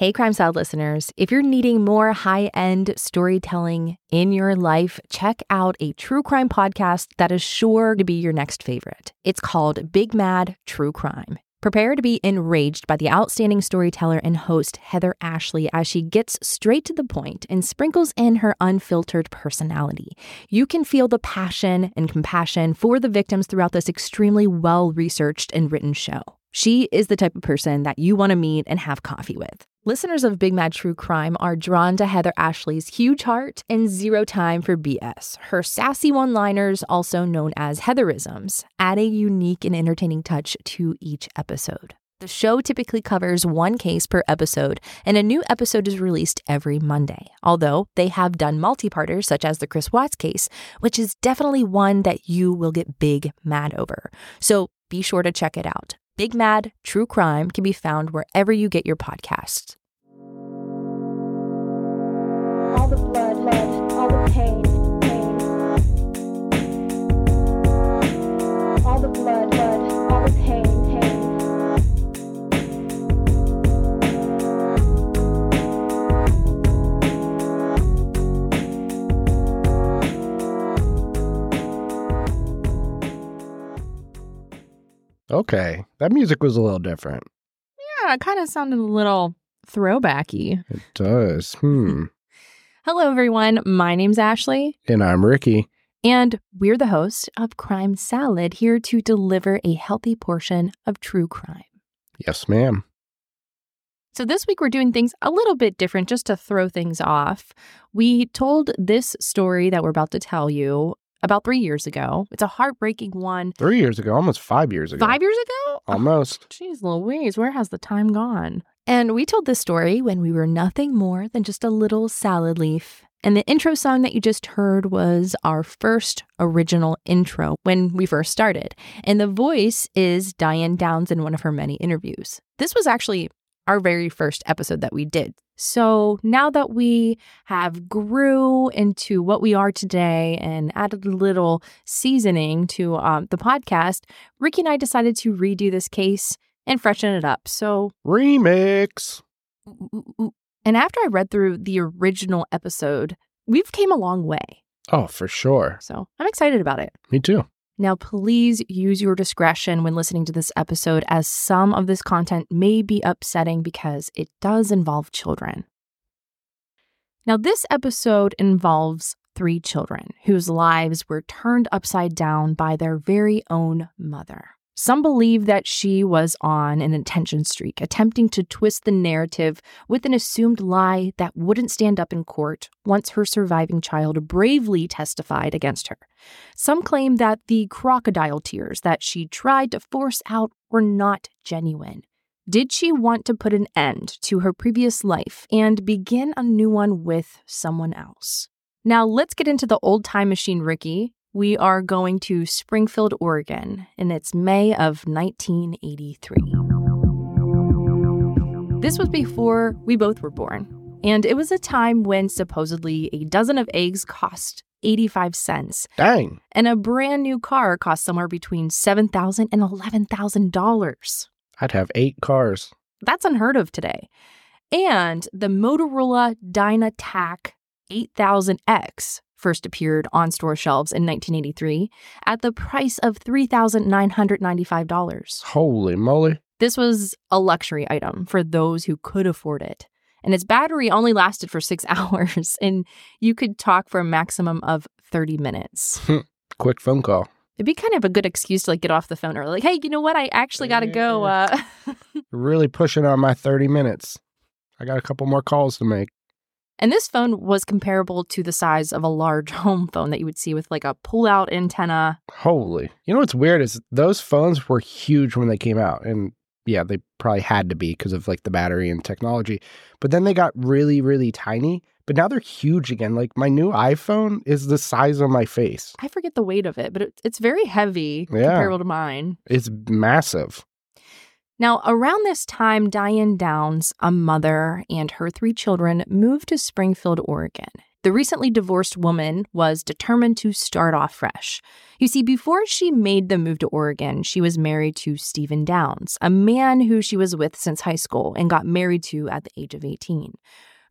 Hey, Crime Salad listeners, if you're needing more high end storytelling in your life, check out a true crime podcast that is sure to be your next favorite. It's called Big Mad True Crime. Prepare to be enraged by the outstanding storyteller and host Heather Ashley as she gets straight to the point and sprinkles in her unfiltered personality. You can feel the passion and compassion for the victims throughout this extremely well researched and written show. She is the type of person that you want to meet and have coffee with. Listeners of Big Mad True Crime are drawn to Heather Ashley's huge heart and zero time for BS. Her sassy one liners, also known as Heatherisms, add a unique and entertaining touch to each episode. The show typically covers one case per episode, and a new episode is released every Monday. Although they have done multi parters, such as the Chris Watts case, which is definitely one that you will get big mad over. So be sure to check it out. Big Mad True Crime can be found wherever you get your podcasts. all the blood, blood, all the pain, pain. All the blood, blood, Okay, that music was a little different. Yeah, it kind of sounded a little throwbacky. It does. Hmm. Hello, everyone. My name's Ashley, And I'm Ricky. and we're the hosts of Crime Salad here to deliver a healthy portion of true crime. Yes, ma'am. So, this week we're doing things a little bit different just to throw things off. We told this story that we're about to tell you about three years ago. It's a heartbreaking one. Three years ago, almost five years ago. Five years ago? Almost. Jeez Louise, where has the time gone? And we told this story when we were nothing more than just a little salad leaf. And the intro song that you just heard was our first original intro when we first started. And the voice is Diane Downs in one of her many interviews. This was actually our very first episode that we did. So now that we have grew into what we are today and added a little seasoning to um, the podcast, Ricky and I decided to redo this case and freshen it up. So, Remix. and after I read through the original episode, we've came a long way. Oh, for sure. So, I'm excited about it. Me too. Now, please use your discretion when listening to this episode, as some of this content may be upsetting because it does involve children. Now, this episode involves three children whose lives were turned upside down by their very own mother. Some believe that she was on an attention streak, attempting to twist the narrative with an assumed lie that wouldn't stand up in court once her surviving child bravely testified against her. Some claim that the crocodile tears that she tried to force out were not genuine. Did she want to put an end to her previous life and begin a new one with someone else? Now, let's get into the old time machine, Ricky. We are going to Springfield, Oregon, and it's May of 1983. This was before we both were born, and it was a time when supposedly a dozen of eggs cost 85 cents, Dang. and a brand new car cost somewhere between $7,000 and $11,000. I'd have eight cars. That's unheard of today. And the Motorola Dynatac 8000X first appeared on store shelves in 1983 at the price of $3,995. Holy moly. This was a luxury item for those who could afford it. And its battery only lasted for six hours, and you could talk for a maximum of 30 minutes. Quick phone call. It'd be kind of a good excuse to like get off the phone or like, hey, you know what? I actually got to go. Uh, Really pushing on my 30 minutes. I got a couple more calls to make. And this phone was comparable to the size of a large home phone that you would see with like a pull out antenna. Holy. You know what's weird is those phones were huge when they came out. And yeah, they probably had to be because of like the battery and technology. But then they got really, really tiny. But now they're huge again. Like my new iPhone is the size of my face. I forget the weight of it, but it, it's very heavy Yeah. comparable to mine. It's massive. Now, around this time, Diane Downs, a mother, and her three children moved to Springfield, Oregon. the recently divorced woman was determined to start off fresh. You see, before she made the move to Oregon, she was married to Stephen Downs, a man who she was with since high school and got married to at the age of 18.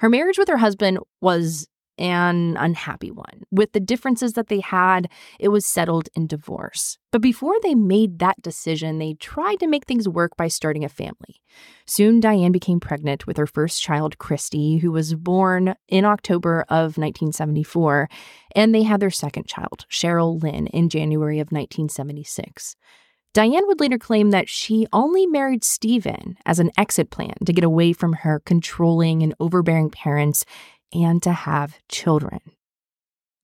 Her marriage with her husband was an unhappy one. With the differences that they had, it was settled in divorce. But before they made that decision, they tried to make things work by starting a family. Soon, Diane became pregnant with her first child, Christy, who was born in October of 1974, and they had their second child, Cheryl Lynn, in January of 1976. Diane would later claim that she only married Stephen as an exit plan to get away from her controlling and overbearing parents and to have children.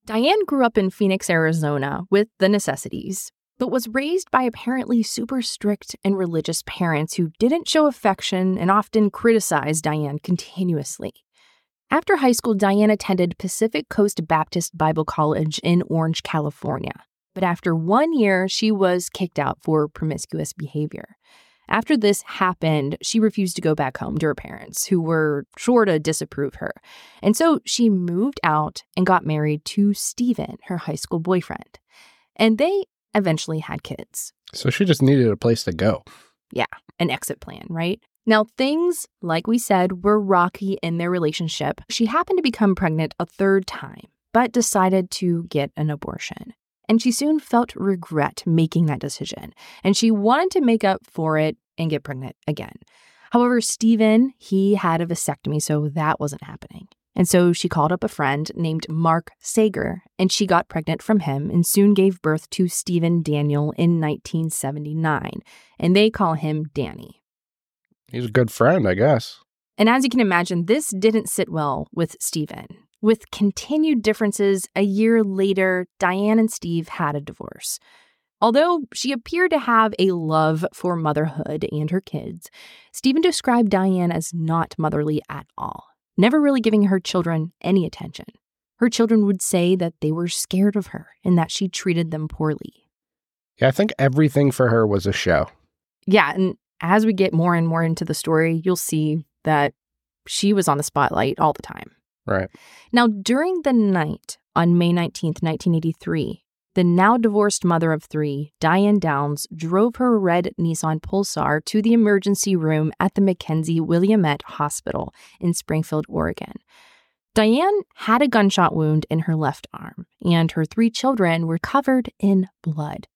Diane grew up in Phoenix, Arizona with the necessities, but was raised by apparently super strict and religious parents who didn't show affection and often criticized Diane continuously. After high school, Diane attended Pacific Coast Baptist Bible College in Orange, California. But after one year, she was kicked out for promiscuous behavior. After this happened, she refused to go back home to her parents, who were sure to disapprove her. And so she moved out and got married to Stephen, her high school boyfriend. And they eventually had kids. So she just needed a place to go. Yeah, an exit plan, right? Now, things, like we said, were rocky in their relationship. She happened to become pregnant a third time, but decided to get an abortion and she soon felt regret making that decision, and she wanted to make up for it and get pregnant again. However, Stephen, he had a vasectomy, so that wasn't happening. And so she called up a friend named Mark Sager, and she got pregnant from him and soon gave birth to Stephen Daniel in 1979. And they call him Danny. He's a good friend, I guess. And as you can imagine, this didn't sit well with Stephen. With continued differences, a year later, Diane and Steve had a divorce. Although she appeared to have a love for motherhood and her kids, Stephen described Diane as not motherly at all, never really giving her children any attention. Her children would say that they were scared of her and that she treated them poorly. Yeah, I think everything for her was a show. Yeah, and as we get more and more into the story, you'll see that she was on the spotlight all the time. Right. Now, during the night on May 19th, 1983, the now divorced mother of three, Diane Downs, drove her red Nissan Pulsar to the emergency room at the McKenzie Willamette Hospital in Springfield, Oregon. Diane had a gunshot wound in her left arm, and her three children were covered in blood.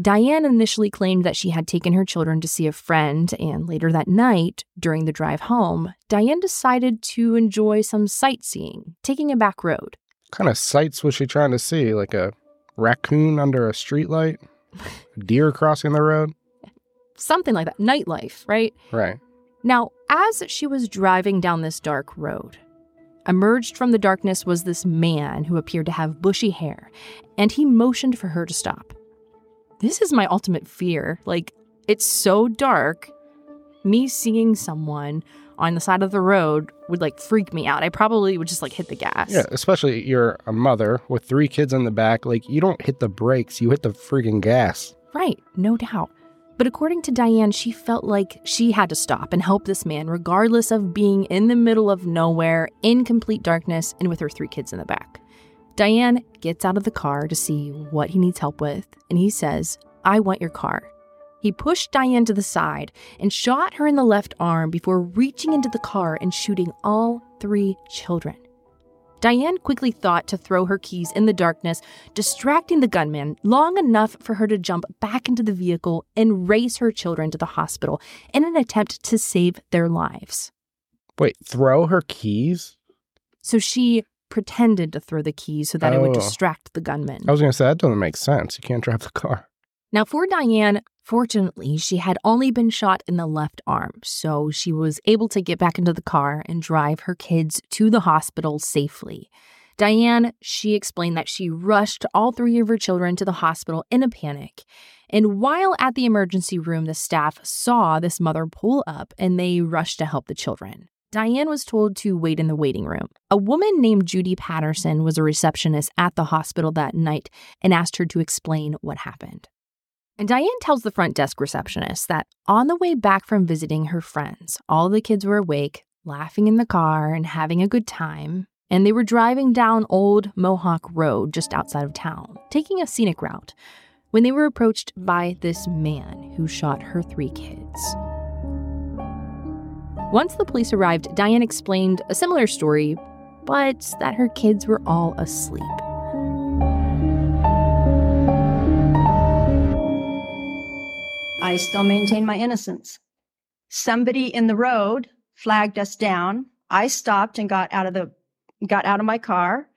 Diane initially claimed that she had taken her children to see a friend, and later that night, during the drive home, Diane decided to enjoy some sightseeing, taking a back road. What kind of sights was she trying to see? Like a raccoon under a streetlight? deer crossing the road? Something like that. Nightlife, right? Right. Now, as she was driving down this dark road, emerged from the darkness was this man who appeared to have bushy hair, and he motioned for her to stop this is my ultimate fear. Like, it's so dark. Me seeing someone on the side of the road would like freak me out. I probably would just like hit the gas. Yeah, especially you're a mother with three kids in the back. Like, you don't hit the brakes, you hit the freaking gas. Right, no doubt. But according to Diane, she felt like she had to stop and help this man, regardless of being in the middle of nowhere, in complete darkness, and with her three kids in the back. Diane gets out of the car to see what he needs help with, and he says, I want your car. He pushed Diane to the side and shot her in the left arm before reaching into the car and shooting all three children. Diane quickly thought to throw her keys in the darkness, distracting the gunman long enough for her to jump back into the vehicle and race her children to the hospital in an attempt to save their lives. Wait, throw her keys? So she pretended to throw the keys so that it would Oh. distract the gunman. I was going to say, that doesn't make sense. You can't drive the car. Now, for Diane, fortunately, she had only been shot in the left arm, so she was able to get back into the car and drive her kids to the hospital safely. Diane, she explained that she rushed all three of her children to the hospital in a panic. And while at the emergency room, the staff saw this mother pull up and they rushed to help the children. Diane was told to wait in the waiting room. A woman named Judy Patterson was a receptionist at the hospital that night and asked her to explain what happened. And Diane tells the front desk receptionist that on the way back from visiting her friends, all the kids were awake, laughing in the car, and having a good time. and they were driving down Old Mohawk Road just outside of town, taking a scenic route, when they were approached by this man who shot her three kids. Once the police arrived, Diane explained a similar story, but that her kids were all asleep. I still maintain my innocence. Somebody in the road flagged us down. I stopped and got out of the got out of my car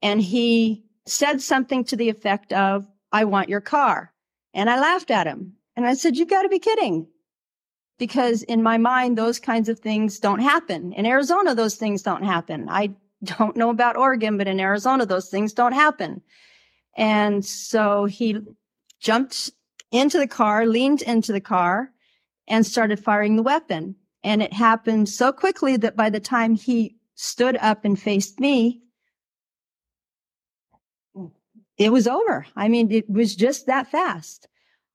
and he said something to the effect of, I want your car. And I laughed at him and I said, you've got to be kidding. Because in my mind, those kinds of things don't happen. In Arizona, those things don't happen. I don't know about Oregon, but in Arizona, those things don't happen. And so he jumped into the car, leaned into the car and started firing the weapon. And it happened so quickly that by the time he stood up and faced me, it was over. I mean, it was just that fast.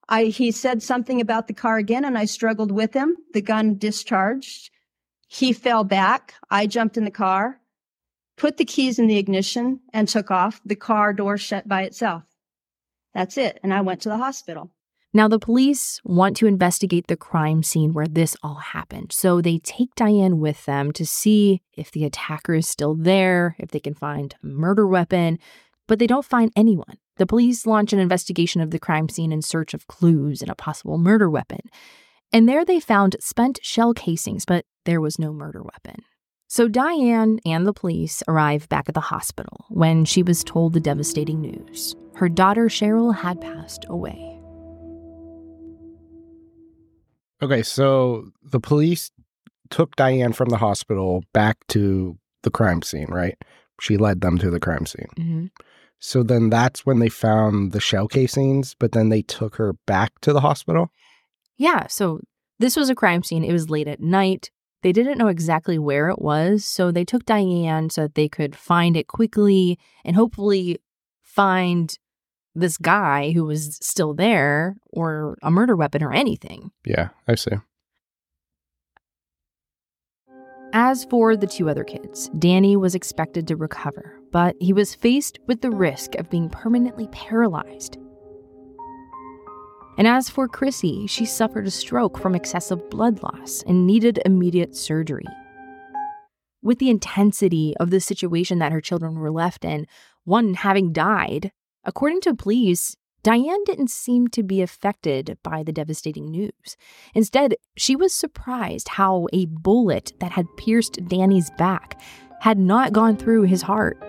I, he said something about the car again and I struggled with him. The gun discharged. He fell back. I jumped in the car, put the keys in the ignition and took off. The car door shut by itself. That's it. And I went to the hospital. Now, the police want to investigate the crime scene where this all happened. So they take Diane with them to see if the attacker is still there, if they can find a murder weapon, but they don't find anyone. The police launch an investigation of the crime scene in search of clues and a possible murder weapon. And there they found spent shell casings, but there was no murder weapon. So Diane and the police arrive back at the hospital when she was told the devastating news. Her daughter Cheryl had passed away. Okay, so the police took Diane from the hospital back to the crime scene, right? She led them to the crime scene. Mm-hmm. So then that's when they found the shell casings, but then they took her back to the hospital. Yeah, so this was a crime scene. It was late at night. They didn't know exactly where it was, so they took Diane so that they could find it quickly and hopefully find this guy who was still there or a murder weapon or anything. Yeah, I see. As for the two other kids, Danny was expected to recover, but he was faced with the risk of being permanently paralyzed. And as for Chrissy, she suffered a stroke from excessive blood loss and needed immediate surgery. With the intensity of the situation that her children were left in, one having died, according to police, Diane didn't seem to be affected by the devastating news. Instead, she was surprised how a bullet that had pierced Danny's back had not gone through his heart.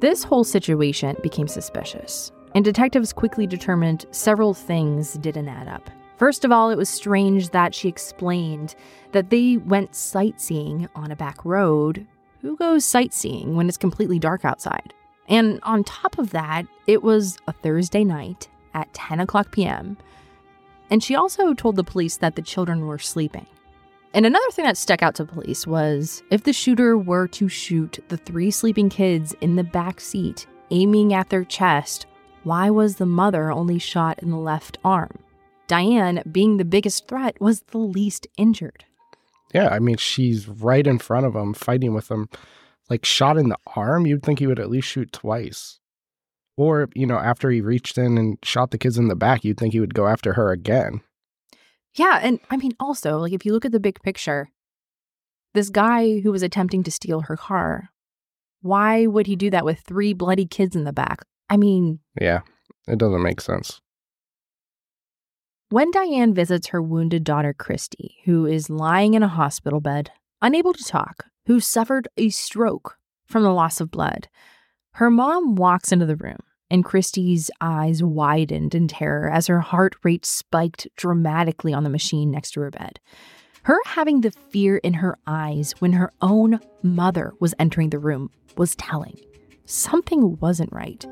This whole situation became suspicious, and detectives quickly determined several things didn't add up. First of all, it was strange that she explained that they went sightseeing on a back road. Who goes sightseeing when it's completely dark outside? And on top of that, it was a Thursday night at 10 o'clock p.m. And she also told the police that the children were sleeping. And another thing that stuck out to police was if the shooter were to shoot the three sleeping kids in the back seat, aiming at their chest, why was the mother only shot in the left arm? Diane, being the biggest threat, was the least injured. Yeah, I mean, she's right in front of him, fighting with him. Like, shot in the arm, you'd think he would at least shoot twice. Or, you know, after he reached in and shot the kids in the back, you'd think he would go after her again. Yeah, and I mean, also, like, if you look at the big picture, this guy who was attempting to steal her car, why would he do that with three bloody kids in the back? I mean, Yeah, it doesn't make sense. When Diane visits her wounded daughter, Christy, who is lying in a hospital bed, unable to talk, who suffered a stroke from the loss of blood, her mom walks into the room, and Christy's eyes widened in terror as her heart rate spiked dramatically on the machine next to her bed. Her having the fear in her eyes when her own mother was entering the room was telling. Something wasn't right.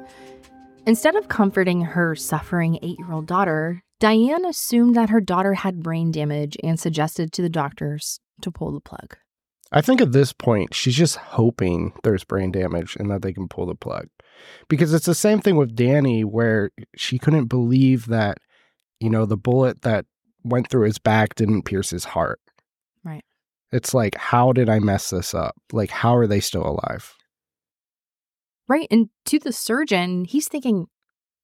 Instead of comforting her suffering eight year old daughter, Diane assumed that her daughter had brain damage and suggested to the doctors to pull the plug. I think at this point, she's just hoping there's brain damage and that they can pull the plug. Because it's the same thing with Danny, where she couldn't believe that, you know, the bullet that went through his back didn't pierce his heart. Right. It's like, how did I mess this up? Like, how are they still alive? Right. And to the surgeon, he's thinking,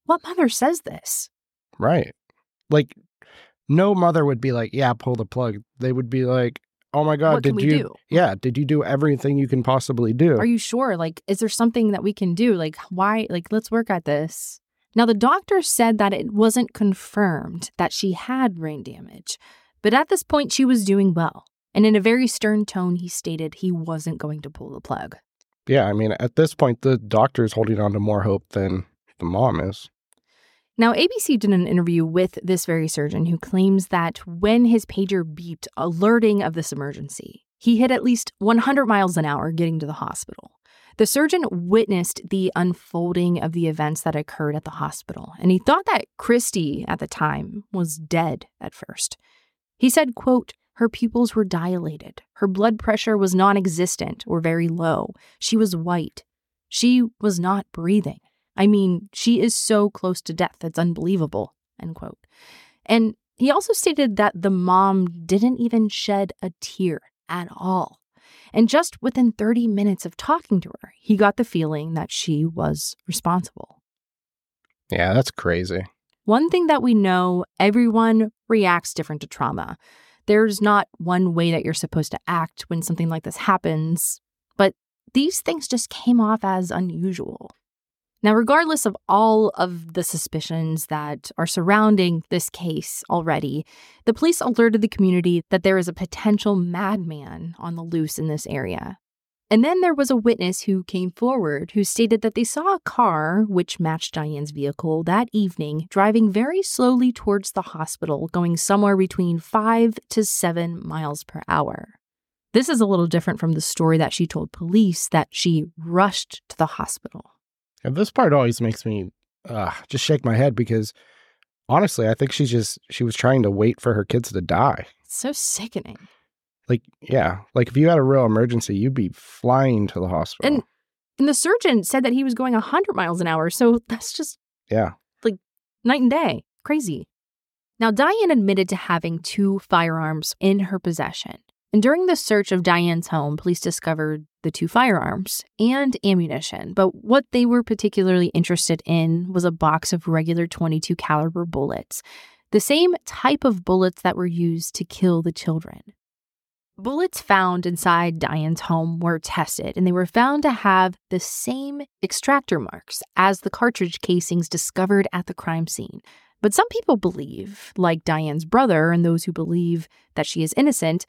what mother says this? Right. Like, no mother would be like, yeah, pull the plug. They would be like, oh my God, did you? do? Yeah, did you do everything you can possibly do? Are you sure? Like, is there something that we can do? Like, why? Like, let's work at this. Now, the doctor said that it wasn't confirmed that she had brain damage, but at this point, she was doing well. And in a very stern tone, he stated he wasn't going to pull the plug. yeah, I mean, at this point, the doctor's holding on to more hope than the mom is. Now, ABC did an interview with this very surgeon who claims that when his pager beeped, alerting of this emergency, he hit at least 100 miles an hour getting to the hospital. The surgeon witnessed the unfolding of the events that occurred at the hospital, and he thought that Christy at the time was dead at first. He said, quote, her pupils were dilated. Her blood pressure was non existent or very low. She was white. She was not breathing. I mean, she is so close to death, it's unbelievable. End quote. And he also stated that the mom didn't even shed a tear at all. And just within 30 minutes of talking to her, he got the feeling that she was responsible. Yeah, that's crazy. One thing that we know everyone reacts different to trauma. There's not one way that you're supposed to act when something like this happens, but these things just came off as unusual. Now, regardless of all of the suspicions that are surrounding this case already, the police alerted the community that there is a potential madman on the loose in this area. And then there was a witness who came forward who stated that they saw a car, which matched Diane's vehicle, that evening driving very slowly towards the hospital, going somewhere between five to seven miles per hour. This is a little different from the story that she told police that she rushed to the hospital. And this part always makes me uh, just shake my head because honestly, I think she's just, she was trying to wait for her kids to die. It's so sickening. Like, yeah, like if you had a real emergency, you'd be flying to the hospital. And and the surgeon said that he was going 100 miles an hour, so that's just yeah, Like night and day. Crazy. Now, Diane admitted to having two firearms in her possession. And during the search of Diane's home, police discovered the two firearms and ammunition. But what they were particularly interested in was a box of regular 22 caliber bullets, the same type of bullets that were used to kill the children. Bullets found inside Diane's home were tested, and they were found to have the same extractor marks as the cartridge casings discovered at the crime scene. But some people believe, like Diane's brother and those who believe that she is innocent,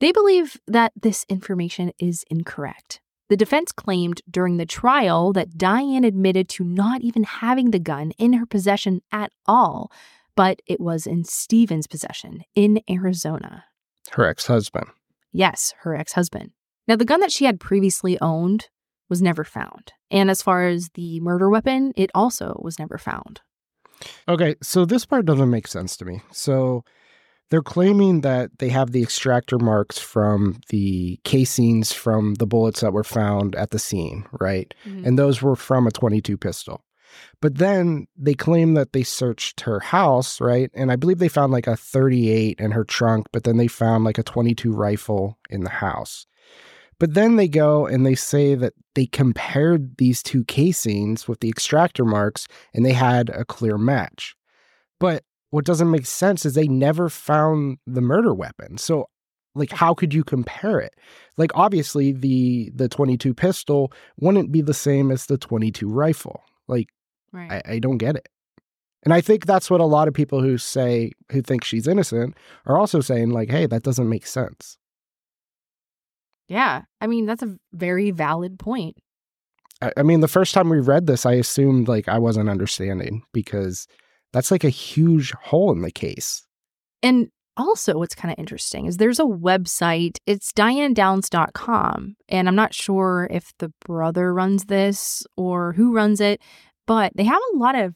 they believe that this information is incorrect. The defense claimed during the trial that Diane admitted to not even having the gun in her possession at all, but it was in Stephen's possession in Arizona. her ex husband. Yes, her ex husband. Now, the gun that she had previously owned was never found. And as far as the murder weapon, it also was never found. Okay, so this part doesn't make sense to me. So they're claiming that they have the extractor marks from the casings from the bullets that were found at the scene, right? Mm-hmm. And those were from a 22 pistol. But then they claim that they searched her house, right? And I believe they found like a 38 in her trunk, but then they found like a 22 rifle in the house. But then they go and they say that they compared these two casings with the extractor marks and they had a clear match. But what doesn't make sense is they never found the murder weapon. So like how could you compare it? Like obviously the the 22 pistol wouldn't be the same as the 22 rifle. Like Right. I, I don't get it. And I think that's what a lot of people who say who think she's innocent are also saying like, hey, that doesn't make sense. yeah. I mean, that's a very valid point. I, I mean, the first time we read this, I assumed like I wasn't understanding because that's like a huge hole in the case. And also, what's kind of interesting is there's a website. It's dianedowns.com. And I'm not sure if the brother runs this or who runs it, but they have a lot of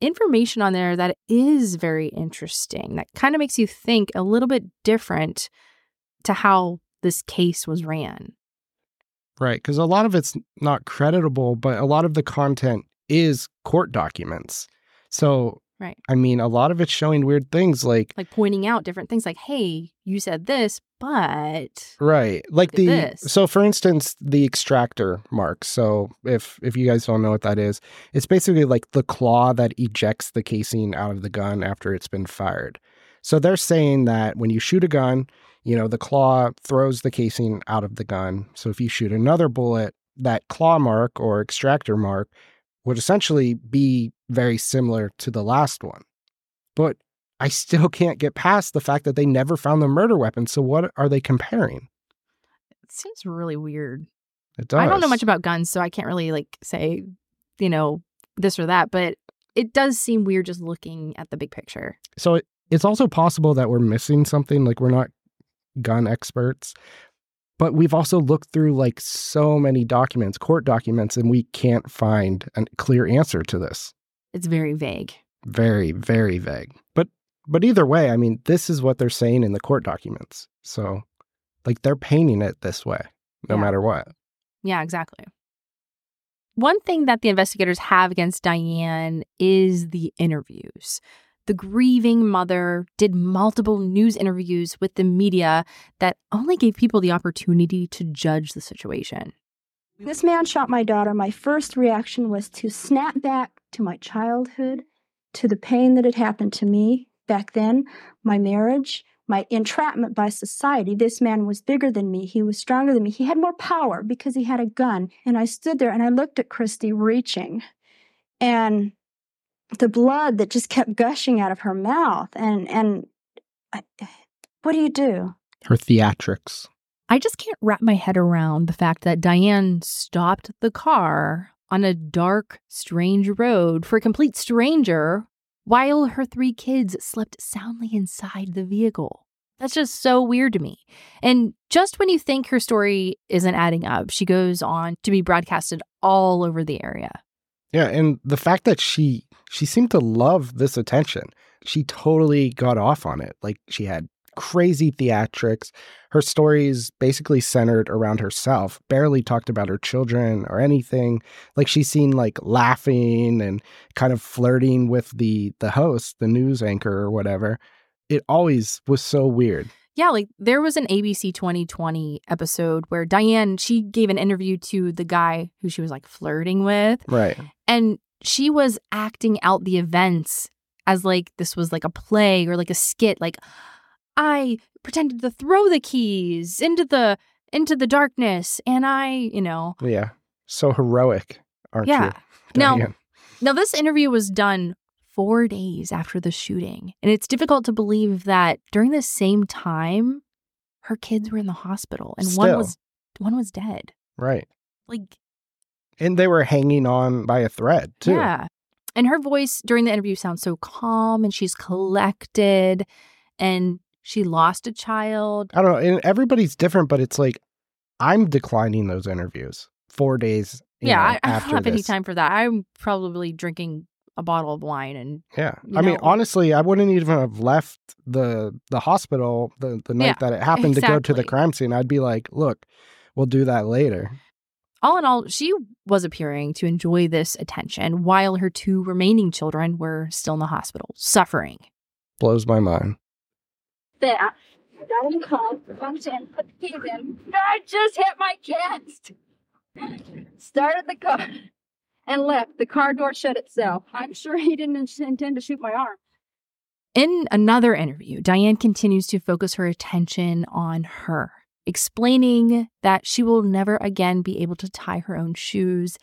information on there that is very interesting. That kind of makes you think a little bit different to how this case was ran. Right. Because a lot of it's not creditable, but a lot of the content is court documents. So Right. I mean, a lot of it's showing weird things like Like pointing out different things like, hey, you said this, but Right. Like the this. so for instance, the extractor mark. So if if you guys don't know what that is, it's basically like the claw that ejects the casing out of the gun after it's been fired. So they're saying that when you shoot a gun, you know, the claw throws the casing out of the gun. So if you shoot another bullet, that claw mark or extractor mark would essentially be very similar to the last one. But I still can't get past the fact that they never found the murder weapon. So what are they comparing? it seems really weird. It does. I don't know much about guns, so I can't really like say, you know, this or that, but it does seem weird just looking at the big picture. So it, it's also possible that we're missing something. Like we're not gun experts, but we've also looked through like so many documents, court documents, and we can't find a clear answer to this. It's very vague. Very, very vague. But but either way, I mean, this is what they're saying in the court documents. So like they're painting it this way, no Yeah. matter what. Yeah, exactly. One thing that the investigators have against Diane is the interviews. The grieving mother did multiple news interviews with the media that only gave people the opportunity to judge the situation. This man shot my daughter. My first reaction was to snap back to my childhood, to the pain that had happened to me back then, my marriage, my entrapment by society. This man was bigger than me. He was stronger than me. He had more power because he had a gun. And I stood there and I looked at Christy reaching. And the blood that just kept gushing out of her mouth. And, and I, what do you do? Her theatrics. I just can't wrap my head around the fact that Diane stopped the car on a dark, strange road for a complete stranger while her three kids slept soundly inside the vehicle. That's just so weird to me. And just when you think her story isn't adding up, she goes on to be broadcasted all over the area. Yeah, and the fact that she she seemed to love this attention. She totally got off on it. Like she had crazy theatrics. Her stories basically centered around herself, barely talked about her children or anything. Like she's seen like laughing and kind of flirting with the the host, the news anchor or whatever. It always was so weird. Yeah, like there was an ABC 2020 episode where Diane, she gave an interview to the guy who she was like flirting with. Right. And she was acting out the events as like this was like a play or like a skit. Like I pretended to throw the keys into the into the darkness, and I, you know, Yeah. So heroic, aren't yeah. you? Now, Diane? now this interview was done four days after the shooting, and it's difficult to believe that during the same time, her kids were in the hospital, and one was one was dead. Right. Like And they were hanging on by a thread too. Yeah. And her voice during the interview sounds so calm and she's collected and she lost a child. I don't know. And everybody's different, but it's like I'm declining those interviews four days. yeah, know, I, I don't have any time for that. I'm probably drinking a bottle of wine and Yeah, I mean, honestly, I wouldn't even have left the the hospital the the night Yeah, that it happened to go to the crime scene. I'd be like, look, we'll do that later. all in all, she was appearing to enjoy this attention while her two remaining children were still in the hospital, suffering. Blows my mind. That. In, put the keys in. I just hit my chest. Started the car and left. The car door shut itself. I'm sure he didn't intend to shoot my arm. In another interview, Diane continues to focus her attention on her, explaining that she will never again be able to tie her own shoes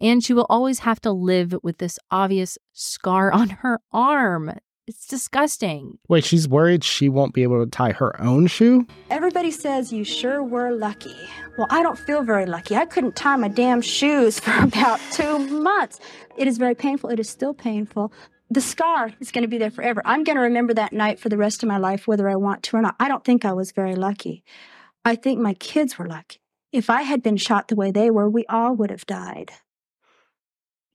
and she will always have to live with this obvious scar on her arm. It's disgusting. Wait, she's worried she won't be able to tie her own shoe. Everybody says you sure were lucky. Well, I don't feel very lucky. I couldn't tie my damn shoes for about two months. It is very painful. It is still painful. The scar is going to be there forever. I'm going to remember that night for the rest of my life, whether I want to or not. I don't think I was very lucky. I think my kids were lucky. If I had been shot the way they were, we all would have died.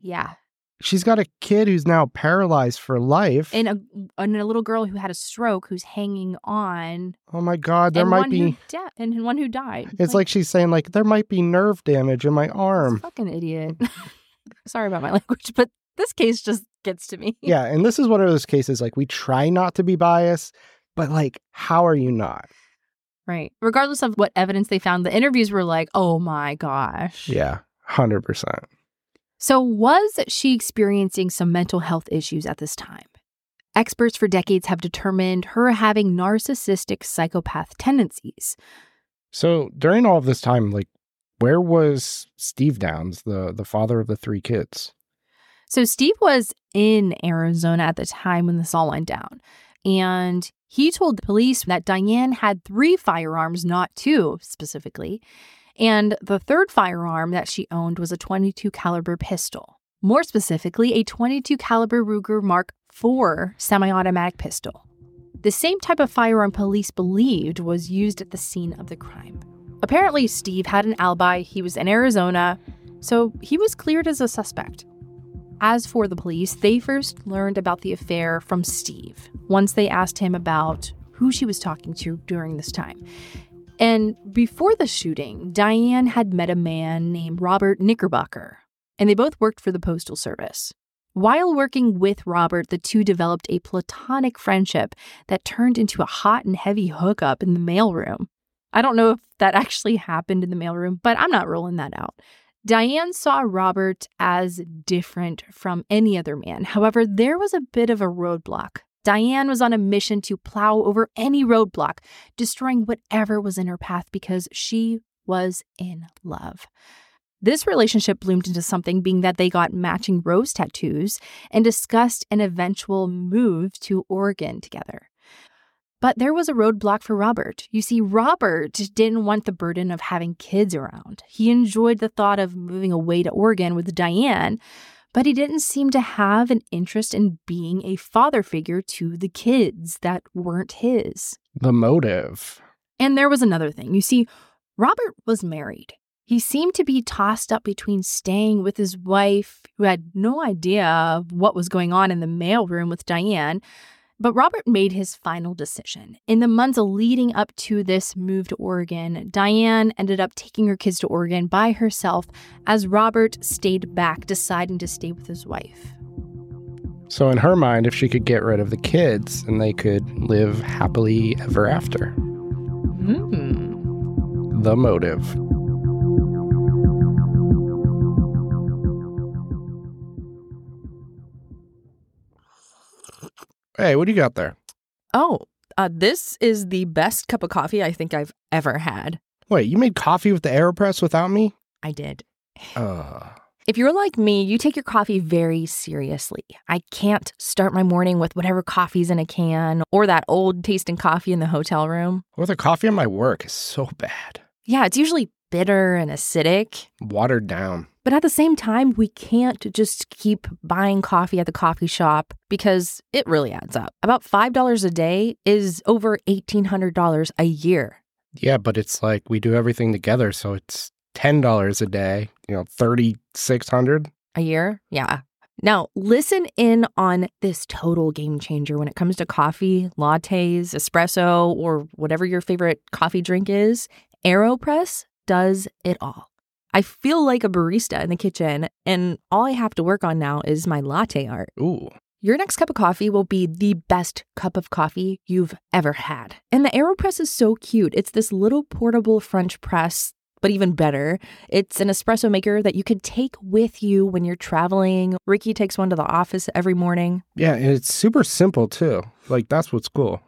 Yeah. She's got a kid who's now paralyzed for life. And a, and a little girl who had a stroke who's hanging on. oh my God, there might be. And one who died. It's like she's saying, like, there might be nerve damage in my arm. fucking idiot. Sorry about my language, but this case just gets to me. Yeah, and this is one of those cases like we try not to be biased, but like, how are you not? Right. Regardless of what evidence they found, the interviews were like, oh my gosh. Yeah, 100%. So, was she experiencing some mental health issues at this time? Experts for decades have determined her having narcissistic psychopath tendencies. So, during all of this time, like, where was Steve Downs, the, the father of the three kids? So, Steve was in Arizona at the time when this all went down. And he told the police that Diane had three firearms, not two specifically. And the third firearm that she owned was a 22 caliber pistol. More specifically, a 22 caliber Ruger Mark IV semi-automatic pistol. The same type of firearm police believed was used at the scene of the crime. Apparently, Steve had an alibi. He was in Arizona, so he was cleared as a suspect. As for the police, they first learned about the affair from Steve once they asked him about who she was talking to during this time. And before the shooting, Diane had met a man named Robert Knickerbocker, and they both worked for the Postal Service. While working with Robert, the two developed a platonic friendship that turned into a hot and heavy hookup in the mailroom. I don't know if that actually happened in the mailroom, but I'm not rolling that out. Diane saw Robert as different from any other man. However, there was a bit of a roadblock. Diane was on a mission to plow over any roadblock, destroying whatever was in her path because she was in love. This relationship bloomed into something, being that they got matching rose tattoos and discussed an eventual move to Oregon together. But there was a roadblock for Robert. You see, Robert didn't want the burden of having kids around. He enjoyed the thought of moving away to Oregon with Diane, but he didn't seem to have an interest in being a father figure to the kids that weren't his. The motive. And there was another thing. You see, Robert was married. He seemed to be tossed up between staying with his wife, who had no idea of what was going on in the mailroom with Diane, but Robert made his final decision. In the months leading up to this move to Oregon, Diane ended up taking her kids to Oregon by herself as Robert stayed back, deciding to stay with his wife. So, in her mind, if she could get rid of the kids, and they could live happily ever after. Hmm. The motive. Hey, what do you got there? Oh, uh, this is the best cup of coffee I think I've ever had. Wait, you made coffee with the AeroPress without me? I did. Uh, If you're like me, you take your coffee very seriously. I can't start my morning with whatever coffee's in a can or that old tasting coffee in the hotel room. or the coffee at my work is so bad. Yeah, it's usually bitter and acidic. Watered down. But at the same time, we can't just keep buying coffee at the coffee shop because it really adds up. About $5 a day is over $1,800 a year. Yeah, but it's like we do everything together, so it's ten dollars a day. You know, thirty six hundred. A year? Yeah. Now, listen in on this total game changer when it comes to coffee, lattes, espresso, or whatever your favorite coffee drink is. AeroPress does it all. I feel like a barista in the kitchen, and all I have to work on now is my latte art. Ooh, Your next cup of coffee will be the best cup of coffee you've ever had. And the AeroPress is so cute. It's this little portable French press, but even better, it's an espresso maker that you could take with you when you're traveling. Ricky takes one to the office every morning. yeah, and it's super simple too. Like that's what's cool.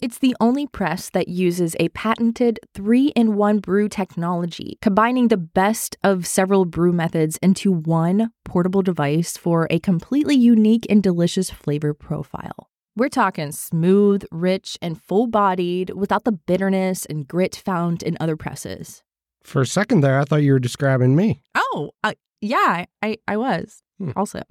It's the only press that uses a patented three in one brew technology, combining the best of several brew methods into one portable device for a completely unique and delicious flavor profile. We're talking smooth, rich, and full bodied without the bitterness and grit found in other presses. For a second there, I thought you were describing me. Oh, uh, yeah, I, I was Hmm. also.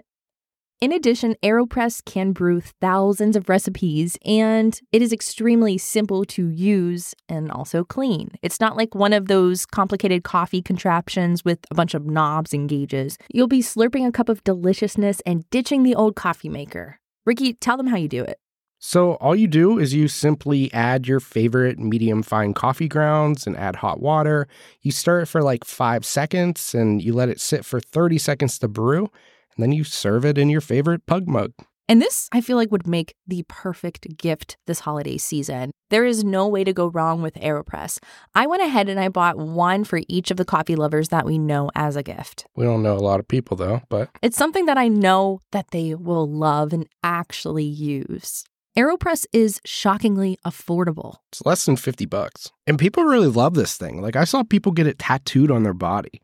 In addition, AeroPress can brew thousands of recipes and it is extremely simple to use and also clean. It's not like one of those complicated coffee contraptions with a bunch of knobs and gauges. You'll be slurping a cup of deliciousness and ditching the old coffee maker. Ricky, tell them how you do it. So all you do is you simply add your favorite medium fine coffee grounds and add hot water. You stir it for like five seconds and you let it sit for 30 seconds to brew. And then you serve it in your favorite pug mug. And this, I feel like, would make the perfect gift this holiday season. There is no way to go wrong with AeroPress. I went ahead and I bought one for each of the coffee lovers that we know as a gift. We don't know a lot of people though, but it's something that I know that they will love and actually use. AeroPress is shockingly affordable. It's less than 50 bucks. And people really love this thing. Like I saw people get it tattooed on their body.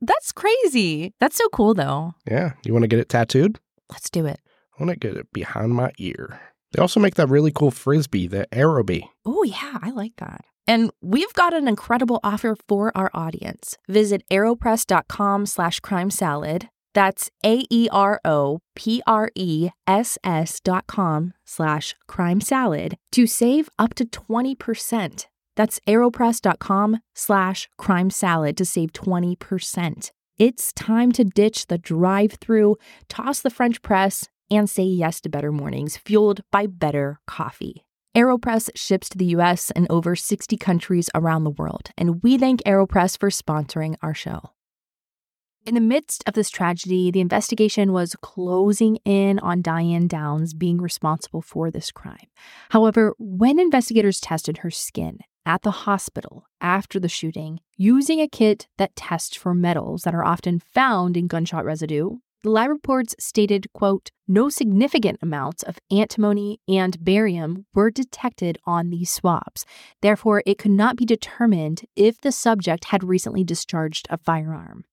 That's crazy. That's so cool though. Yeah. You want to get it tattooed? Let's do it. I want to get it behind my ear. They also make that really cool frisbee, the Aerobie. Oh, yeah, I like that. And we've got an incredible offer for our audience. Visit aeropress.com slash crime salad. That's A-E-R-O-P-R-E-S-S dot com slash crime salad to save up to 20%. That's aeropress.com slash crime salad to save 20%. It's time to ditch the drive through, toss the French press, and say yes to better mornings fueled by better coffee. AeroPress ships to the US and over 60 countries around the world, and we thank AeroPress for sponsoring our show. In the midst of this tragedy, the investigation was closing in on Diane Downs being responsible for this crime. However, when investigators tested her skin at the hospital after the shooting, using a kit that tests for metals that are often found in gunshot residue, the lab reports stated, quote, no significant amounts of antimony and barium were detected on these swabs. Therefore, it could not be determined if the subject had recently discharged a firearm.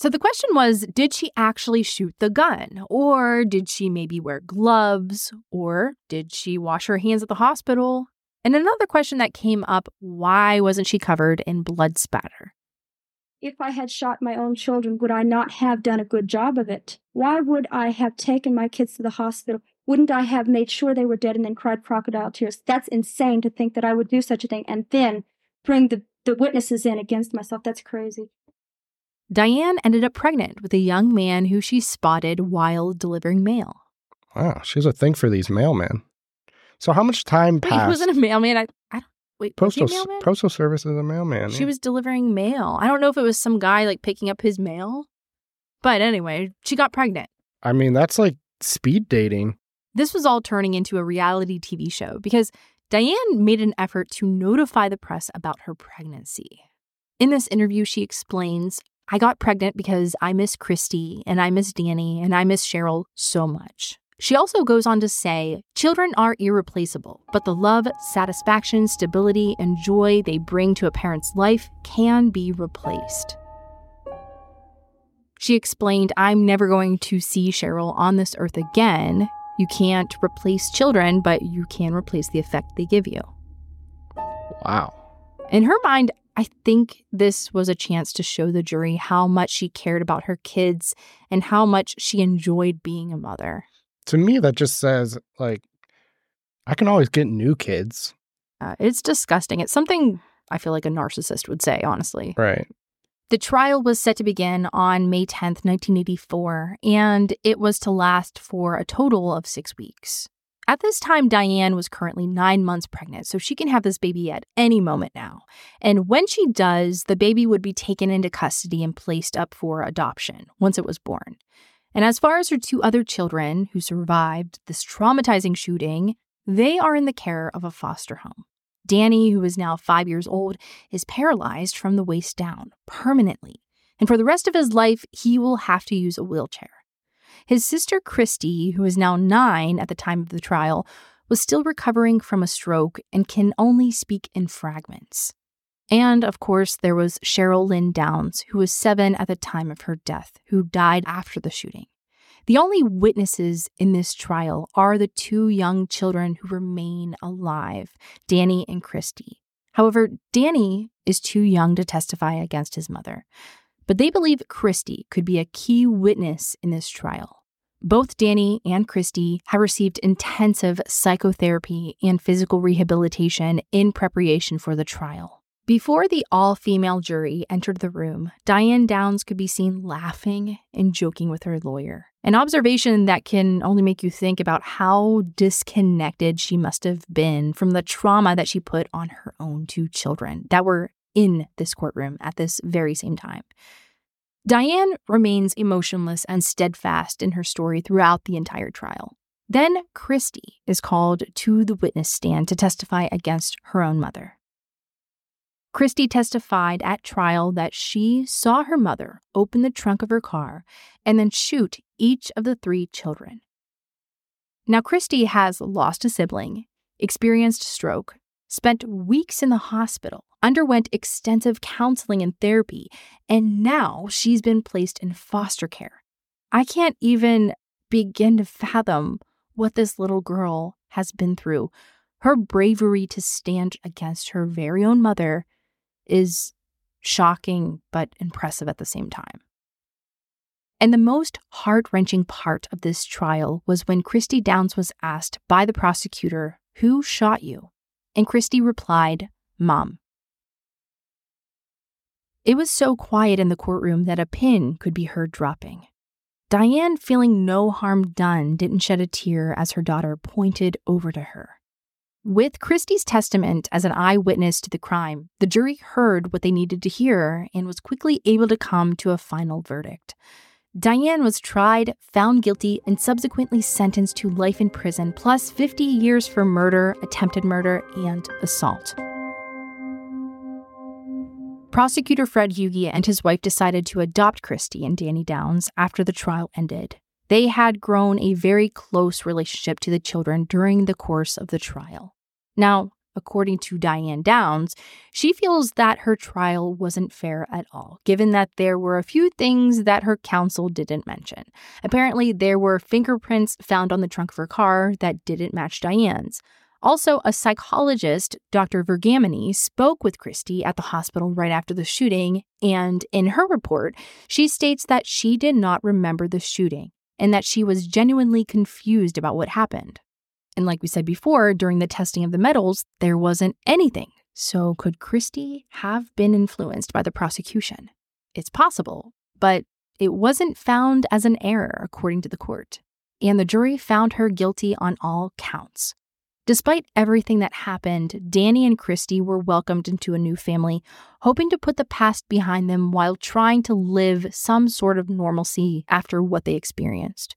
So the question was did she actually shoot the gun? Or did she maybe wear gloves? Or did she wash her hands at the hospital? And another question that came up why wasn't she covered in blood spatter? If I had shot my own children, would I not have done a good job of it? Why would I have taken my kids to the hospital? Wouldn't I have made sure they were dead and then cried crocodile tears? That's insane to think that I would do such a thing and then bring the, the witnesses in against myself. That's crazy. Diane ended up pregnant with a young man who she spotted while delivering mail. Wow, she's a thing for these mailmen. So how much time Wait, passed? he wasn't a mailman. I, I don't. Wait, postal was he a postal service is a mailman. She yeah. was delivering mail. I don't know if it was some guy like picking up his mail. But anyway, she got pregnant. I mean, that's like speed dating. This was all turning into a reality TV show because Diane made an effort to notify the press about her pregnancy. In this interview, she explains I got pregnant because I miss Christie and I miss Danny and I miss Cheryl so much. She also goes on to say children are irreplaceable, but the love, satisfaction, stability, and joy they bring to a parent's life can be replaced. She explained, I'm never going to see Cheryl on this earth again. You can't replace children, but you can replace the effect they give you. Wow. In her mind, I think this was a chance to show the jury how much she cared about her kids and how much she enjoyed being a mother. To me, that just says like I can always get new kids. Uh, it's disgusting. It's something I feel like a narcissist would say, honestly. Right. The trial was set to begin on May 10th, 1984, and it was to last for a total of six weeks. At this time, Diane was currently nine months pregnant, so she can have this baby at any moment now. And when she does, the baby would be taken into custody and placed up for adoption once it was born. And as far as her two other children who survived this traumatizing shooting, they are in the care of a foster home. Danny, who is now five years old, is paralyzed from the waist down permanently. And for the rest of his life, he will have to use a wheelchair. His sister Christie, who is now nine at the time of the trial, was still recovering from a stroke and can only speak in fragments. And of course, there was Cheryl Lynn Downs, who was seven at the time of her death, who died after the shooting. The only witnesses in this trial are the two young children who remain alive, Danny and Christie. However, Danny is too young to testify against his mother, but they believe Christie could be a key witness in this trial. Both Danny and Christie have received intensive psychotherapy and physical rehabilitation in preparation for the trial. Before the all female jury entered the room, Diane Downs could be seen laughing and joking with her lawyer. An observation that can only make you think about how disconnected she must have been from the trauma that she put on her own two children that were in this courtroom at this very same time. Diane remains emotionless and steadfast in her story throughout the entire trial. Then Christie is called to the witness stand to testify against her own mother. Christie testified at trial that she saw her mother open the trunk of her car and then shoot each of the three children. Now, Christie has lost a sibling, experienced stroke, spent weeks in the hospital, underwent extensive counseling and therapy, and now she's been placed in foster care. I can't even begin to fathom what this little girl has been through. Her bravery to stand against her very own mother is shocking but impressive at the same time. And the most heart wrenching part of this trial was when Christie Downs was asked by the prosecutor, Who shot you? And Christie replied, Mom. It was so quiet in the courtroom that a pin could be heard dropping. Diane, feeling no harm done, didn't shed a tear as her daughter pointed over to her. With Christie's testament as an eyewitness to the crime, the jury heard what they needed to hear and was quickly able to come to a final verdict. Diane was tried, found guilty, and subsequently sentenced to life in prison, plus 50 years for murder, attempted murder, and assault. Prosecutor Fred Hugi and his wife decided to adopt Christie and Danny Downs after the trial ended. They had grown a very close relationship to the children during the course of the trial. Now, according to Diane Downs, she feels that her trial wasn't fair at all, given that there were a few things that her counsel didn't mention. Apparently, there were fingerprints found on the trunk of her car that didn't match Diane's. Also, a psychologist, Dr. Vergamini, spoke with Christie at the hospital right after the shooting, and in her report, she states that she did not remember the shooting and that she was genuinely confused about what happened. And like we said before, during the testing of the metals, there wasn't anything. So could Christie have been influenced by the prosecution? It's possible, but it wasn't found as an error, according to the court. And the jury found her guilty on all counts. Despite everything that happened, Danny and Christie were welcomed into a new family, hoping to put the past behind them while trying to live some sort of normalcy after what they experienced.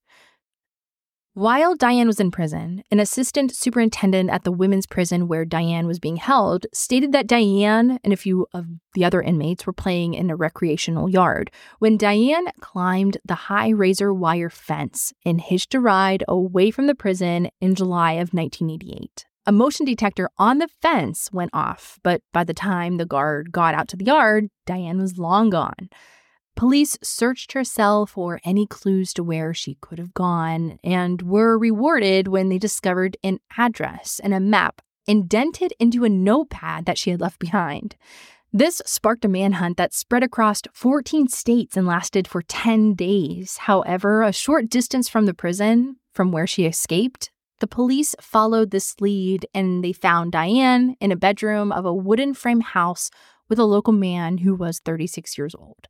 While Diane was in prison, an assistant superintendent at the women's prison where Diane was being held stated that Diane and a few of the other inmates were playing in a recreational yard when Diane climbed the high razor wire fence and hitched a ride away from the prison in July of 1988. A motion detector on the fence went off, but by the time the guard got out to the yard, Diane was long gone. Police searched her cell for any clues to where she could have gone and were rewarded when they discovered an address and a map indented into a notepad that she had left behind. This sparked a manhunt that spread across 14 states and lasted for 10 days. However, a short distance from the prison, from where she escaped, the police followed this lead and they found Diane in a bedroom of a wooden frame house with a local man who was 36 years old.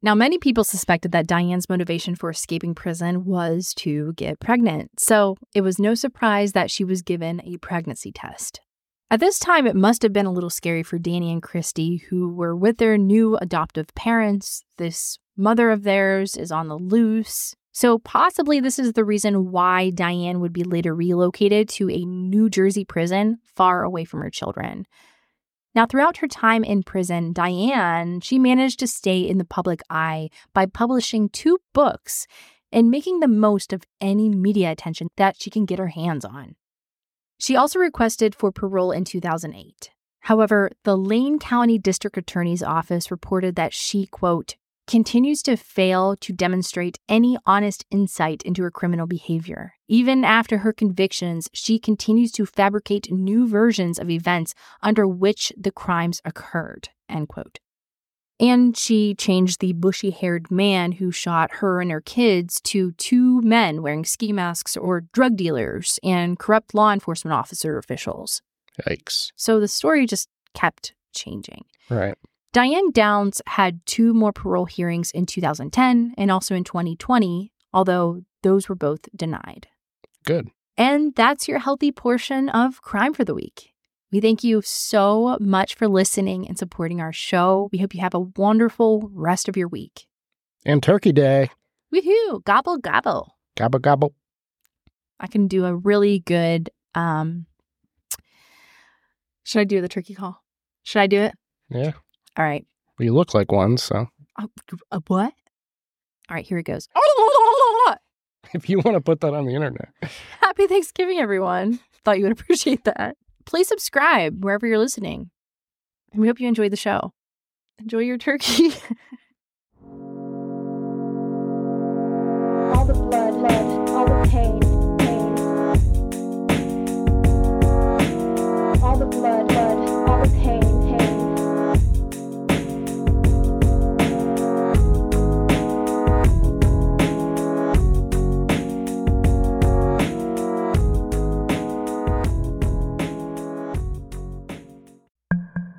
Now, many people suspected that Diane's motivation for escaping prison was to get pregnant, so it was no surprise that she was given a pregnancy test. At this time, it must have been a little scary for Danny and Christie, who were with their new adoptive parents. This mother of theirs is on the loose. So, possibly, this is the reason why Diane would be later relocated to a New Jersey prison far away from her children. Now, throughout her time in prison, Diane, she managed to stay in the public eye by publishing two books and making the most of any media attention that she can get her hands on. She also requested for parole in 2008. However, the Lane County District Attorney's Office reported that she, quote, continues to fail to demonstrate any honest insight into her criminal behavior. Even after her convictions, she continues to fabricate new versions of events under which the crimes occurred. End quote. And she changed the bushy haired man who shot her and her kids to two men wearing ski masks or drug dealers and corrupt law enforcement officer officials. Yikes. So the story just kept changing. Right. Diane Downs had two more parole hearings in 2010 and also in 2020, although those were both denied. Good. And that's your healthy portion of Crime for the Week. We thank you so much for listening and supporting our show. We hope you have a wonderful rest of your week. And Turkey Day. Woohoo! Gobble, gobble. Gobble, gobble. I can do a really good. Um, should I do the turkey call? Should I do it? Yeah. All right. Well, you look like one, so. Uh, uh, what? All right, here it goes. If you want to put that on the internet. Happy Thanksgiving, everyone. Thought you would appreciate that. Please subscribe wherever you're listening. And we hope you enjoyed the show. Enjoy your turkey. all the blood, blood, all the pain, pain. All the blood, blood,